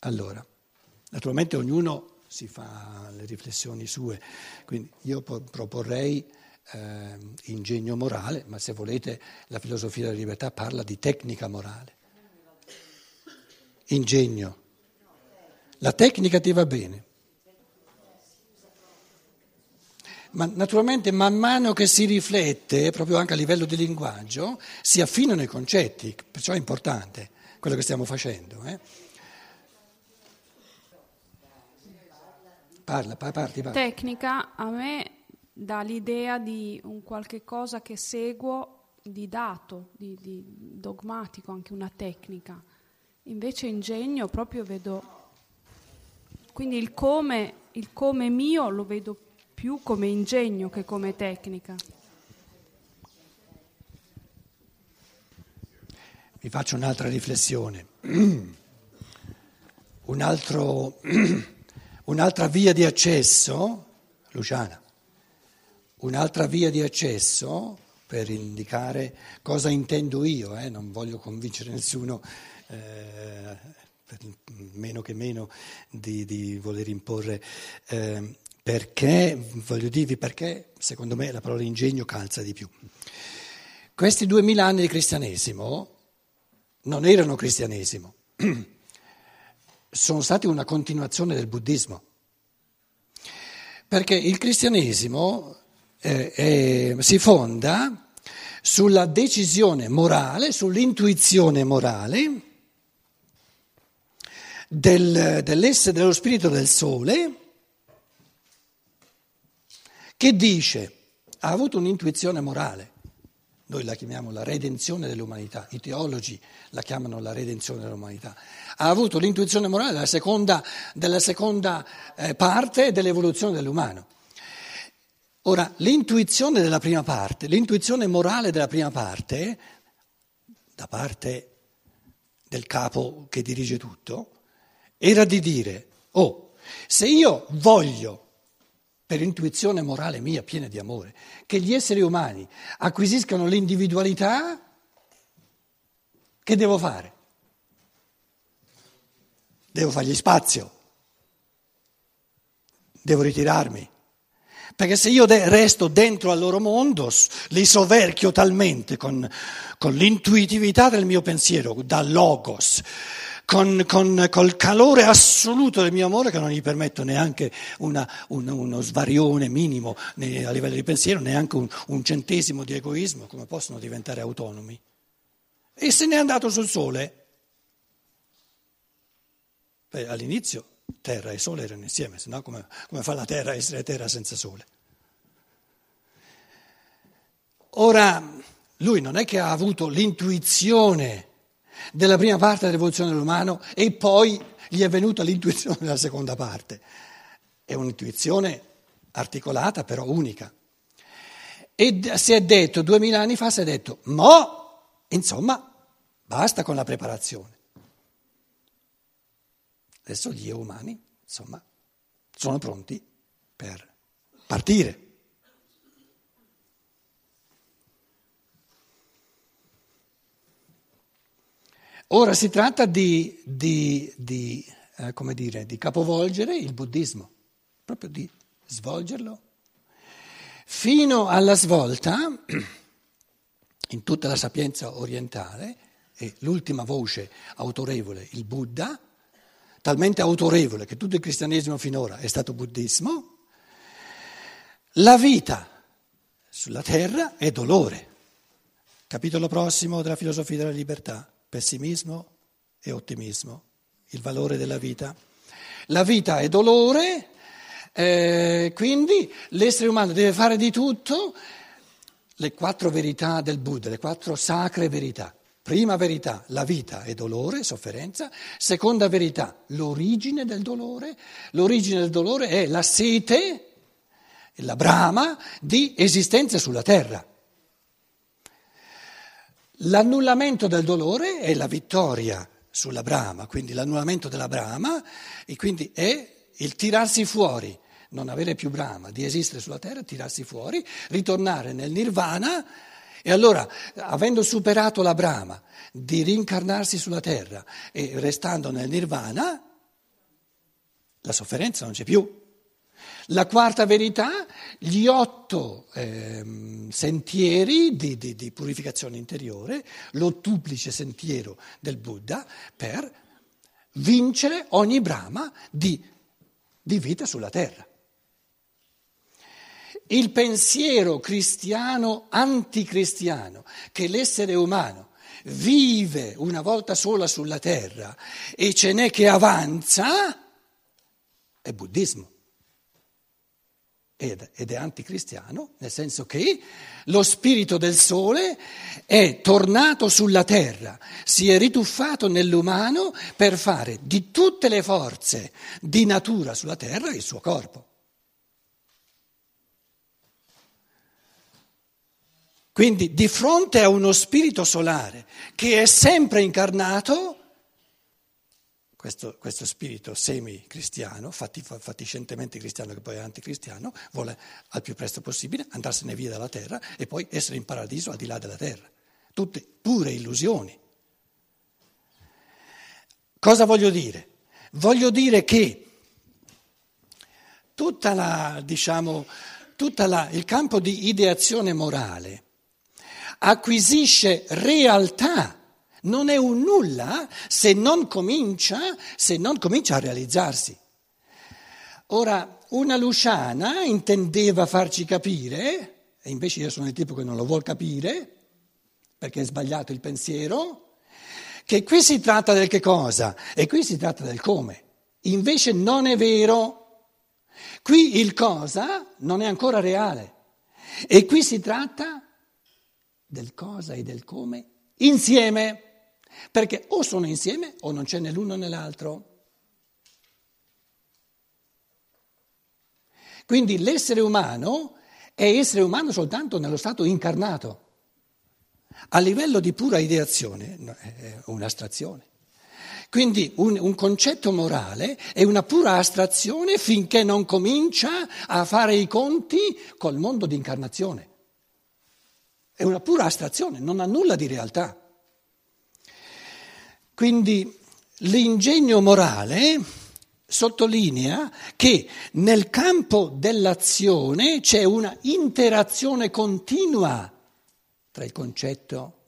Allora, naturalmente ognuno si fa le riflessioni sue, quindi io proporrei eh, ingegno morale, ma se volete la filosofia della libertà parla di tecnica morale. Ingegno. La tecnica ti va bene. Ma naturalmente man mano che si riflette, proprio anche a livello di linguaggio, si affinano i concetti, perciò è importante quello che stiamo facendo. Eh? Parla, parti, parti. Tecnica a me dà l'idea di un qualche cosa che seguo di dato, di, di dogmatico, anche una tecnica. Invece ingegno proprio vedo... Quindi il come, il come mio lo vedo più come ingegno che come tecnica. Vi faccio un'altra riflessione. Un altro, un'altra via di accesso, Luciana, un'altra via di accesso per indicare cosa intendo io, eh, non voglio convincere nessuno, eh, meno che meno di, di voler imporre, eh, perché, voglio dirvi perché secondo me la parola ingegno calza di più. Questi duemila anni di cristianesimo non erano cristianesimo, sono stati una continuazione del buddismo. Perché il cristianesimo eh, eh, si fonda sulla decisione morale, sull'intuizione morale del, dell'essere dello spirito del sole che dice, ha avuto un'intuizione morale, noi la chiamiamo la redenzione dell'umanità, i teologi la chiamano la redenzione dell'umanità, ha avuto l'intuizione morale della seconda, della seconda eh, parte dell'evoluzione dell'umano. Ora, l'intuizione della prima parte, l'intuizione morale della prima parte, da parte del capo che dirige tutto, era di dire, oh, se io voglio per intuizione morale mia piena di amore, che gli esseri umani acquisiscano l'individualità, che devo fare? Devo fargli spazio, devo ritirarmi. Perché se io resto dentro al loro mondo, li soverchio talmente con, con l'intuitività del mio pensiero, da logos, con, con, col calore assoluto del mio amore che non gli permetto neanche una, un, uno svarione minimo a livello di pensiero, neanche un, un centesimo di egoismo, come possono diventare autonomi? E se n'è andato sul sole. Beh, all'inizio terra e sole erano insieme, se no come, come fa la terra a essere terra senza sole? Ora, lui non è che ha avuto l'intuizione della prima parte dell'evoluzione dell'umano e poi gli è venuta l'intuizione della seconda parte. È un'intuizione articolata, però unica. E si è detto, duemila anni fa si è detto, mo, insomma, basta con la preparazione. Adesso gli umani, insomma, sono pronti per partire. Ora si tratta di, di, di, eh, dire, di capovolgere il buddismo, proprio di svolgerlo fino alla svolta in tutta la sapienza orientale e l'ultima voce autorevole, il Buddha, talmente autorevole che tutto il cristianesimo finora è stato buddismo, la vita sulla terra è dolore. Capitolo prossimo della filosofia della libertà pessimismo e ottimismo, il valore della vita. La vita è dolore, eh, quindi l'essere umano deve fare di tutto, le quattro verità del Buddha, le quattro sacre verità. Prima verità, la vita è dolore, sofferenza. Seconda verità, l'origine del dolore. L'origine del dolore è la sete, la brama di esistenza sulla terra. L'annullamento del dolore è la vittoria sulla brama, quindi l'annullamento della brama e quindi è il tirarsi fuori, non avere più brama, di esistere sulla terra, tirarsi fuori, ritornare nel nirvana e allora, avendo superato la brama di rincarnarsi sulla terra e restando nel nirvana, la sofferenza non c'è più. La quarta verità, gli otto eh, sentieri di, di, di, purificazione interiore, l'ottuplice sentiero del Buddha per vincere ogni brama di, di vita sulla terra. Il pensiero cristiano anticristiano che l'essere umano vive una volta sola sulla terra e ce n'è che avanza è buddismo ed, è anticristiano, nel senso che lo spirito del sole è tornato sulla terra, si è rituffato nell'umano per fare di tutte le forze di natura sulla terra il suo corpo. Quindi di fronte a uno spirito solare che è sempre incarnato, questo, questo spirito semi-cristiano, fatiscentemente cristiano che poi è anticristiano, vuole al più presto possibile andarsene via dalla terra e poi essere in paradiso al di là della terra. Tutte pure illusioni. Cosa voglio dire? Voglio dire che tutta la, diciamo, il campo di ideazione morale acquisisce realtà non è un nulla se non comincia, se non comincia a realizzarsi. Ora, una Luciana intendeva farci capire, e invece io sono il tipo che non lo vuol capire, perché è sbagliato il pensiero, che qui si tratta del che cosa e qui si tratta del come. Invece non è vero. Qui il cosa non è ancora reale. E qui si tratta del cosa e del come insieme perché o sono insieme o non c'è né l'uno né l'altro. Quindi l'essere umano è essere umano soltanto nello stato incarnato. A livello di pura ideazione è un'astrazione. Quindi un, un, concetto morale è una pura astrazione finché non comincia a fare i conti col mondo di incarnazione. È una pura astrazione, non ha nulla di realtà. Quindi l'ingegno morale sottolinea che nel campo dell'azione c'è una interazione continua tra il concetto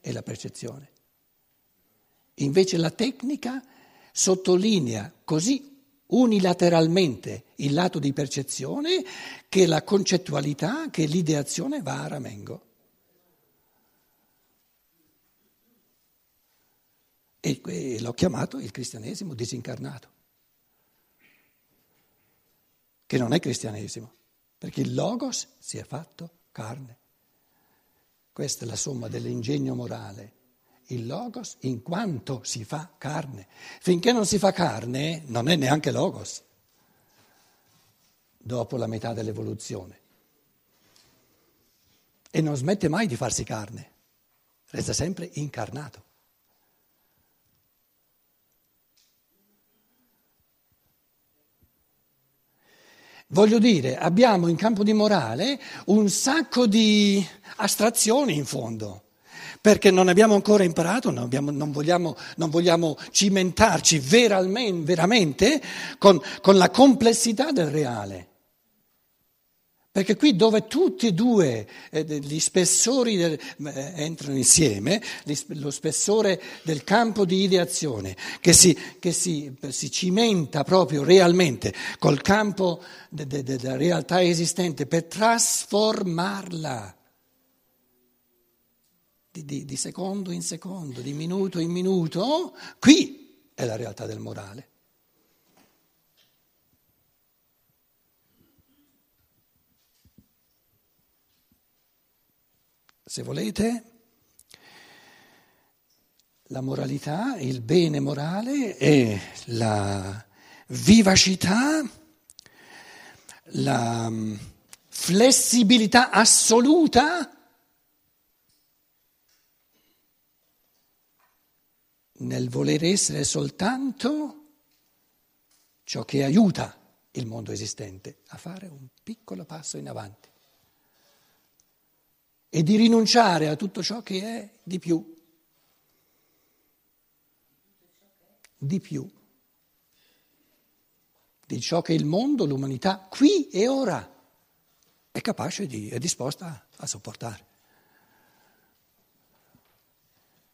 e la percezione. Invece la tecnica sottolinea così unilateralmente il lato di percezione che la concettualità, che l'ideazione va a ramengo. E l'ho chiamato il cristianesimo disincarnato, che non è cristianesimo, perché il logos si è fatto carne. Questa è la somma dell'ingegno morale. Il logos in quanto si fa carne. Finché non si fa carne non è neanche logos, dopo la metà dell'evoluzione. E non smette mai di farsi carne, resta sempre incarnato. Voglio dire, abbiamo in campo di morale un sacco di astrazioni in fondo, perché non abbiamo ancora imparato, non, abbiamo, non, vogliamo, non vogliamo, cimentarci veramente con, con la complessità del reale. Perché qui dove tutti e due eh, gli spessori eh, entrano insieme, lo spessore del campo di ideazione che si, che si, si cimenta proprio realmente col campo de, de, de, della realtà esistente per trasformarla di, di, di secondo in secondo, di minuto in minuto, qui è la realtà del morale. Se volete, la moralità, il bene morale è la vivacità, la mm, flessibilità assoluta nel voler essere soltanto ciò che aiuta il mondo esistente a fare un piccolo passo in avanti e di rinunciare a tutto ciò che è di più. Di più. ciò che il mondo, l'umanità, qui e ora è capace di, è disposta a sopportare.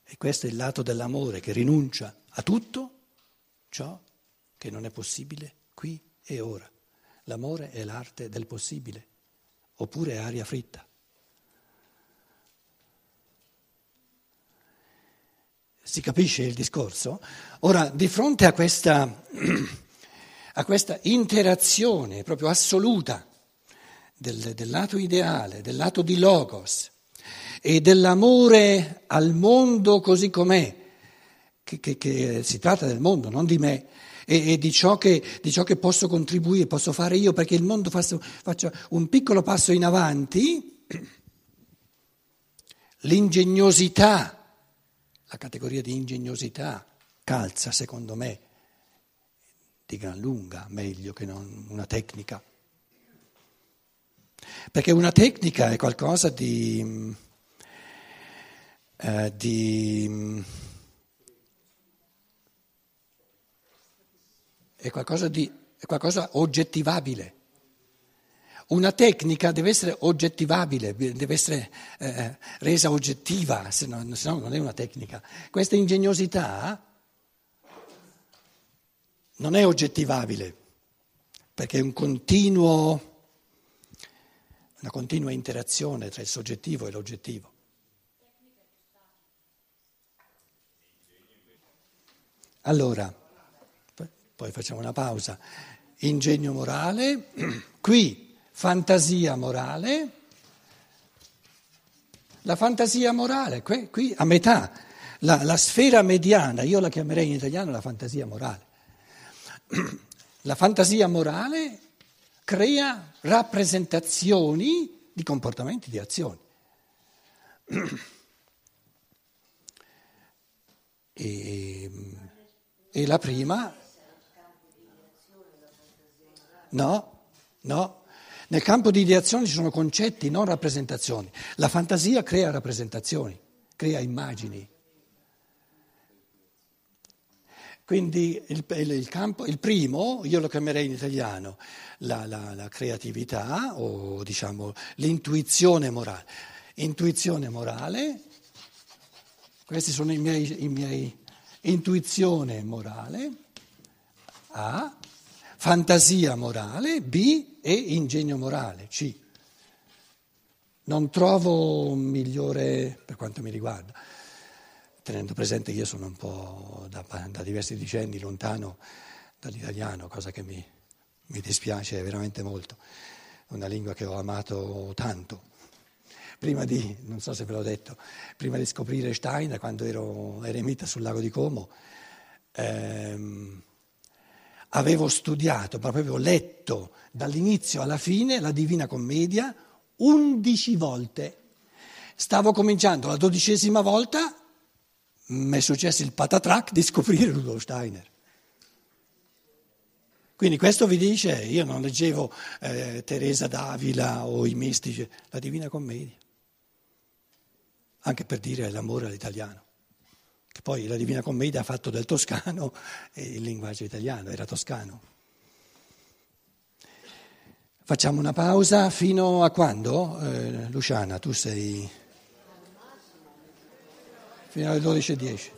E questo è il lato dell'amore che rinuncia a tutto ciò che non è possibile qui e ora. L'amore è l'arte del possibile, oppure aria fritta. Si capisce il discorso? Ora, di fronte a questa, a questa interazione proprio assoluta del, del lato ideale, del lato di Logos e dell'amore al mondo così com'è, che, che, che si tratta del mondo, non di me, e, e di, ciò che, di, ciò che, posso contribuire, posso fare io perché il mondo faccia, faccia un piccolo passo in avanti, l'ingegnosità, la categoria di ingegnosità calza secondo me di gran lunga meglio che una tecnica. Perché una tecnica è qualcosa di, eh, di è qualcosa di è qualcosa oggettivabile. Una tecnica deve essere oggettivabile, deve essere eh, resa oggettiva, se no, se no non è una tecnica. Questa ingegnosità non è oggettivabile, perché è un continuo, una continua interazione tra il soggettivo e l'oggettivo. Allora, poi facciamo una pausa. Ingegno morale, qui fantasia morale. La fantasia morale, qui, qui a metà, la, la sfera mediana, io la chiamerei in italiano la fantasia morale. La fantasia morale crea rappresentazioni di comportamenti, di azioni. E, e la prima No, no. Nel campo di ideazione ci sono concetti, non rappresentazioni. La fantasia crea rappresentazioni, crea immagini. Quindi il, il, campo, il primo, io lo chiamerei in italiano, la, la, la creatività o diciamo l'intuizione morale. Intuizione morale, questi sono i miei, i miei intuizione morale, A, fantasia morale, B e ingegno morale, C. Non trovo un migliore per quanto mi riguarda, tenendo presente che io sono un po' da, da diversi decenni lontano dall'italiano, cosa che mi, mi dispiace veramente molto, una lingua che ho amato tanto. Prima di, non so se ve l'ho detto, prima di scoprire Stein, quando ero eremita sul lago di Como, ehm, avevo studiato, proprio avevo letto dall'inizio alla fine la Divina Commedia undici volte. Stavo cominciando la dodicesima volta, mi è successo il patatrac di scoprire Rudolf Steiner. Quindi questo vi dice, io non leggevo eh, Teresa d'Avila o i mistici, la Divina Commedia, anche per dire l'amore all'italiano che poi la Divina Commedia ha fatto del toscano il linguaggio italiano, era toscano. Facciamo una pausa fino a quando? Eh, Luciana, tu sei... Fino alle 12.10.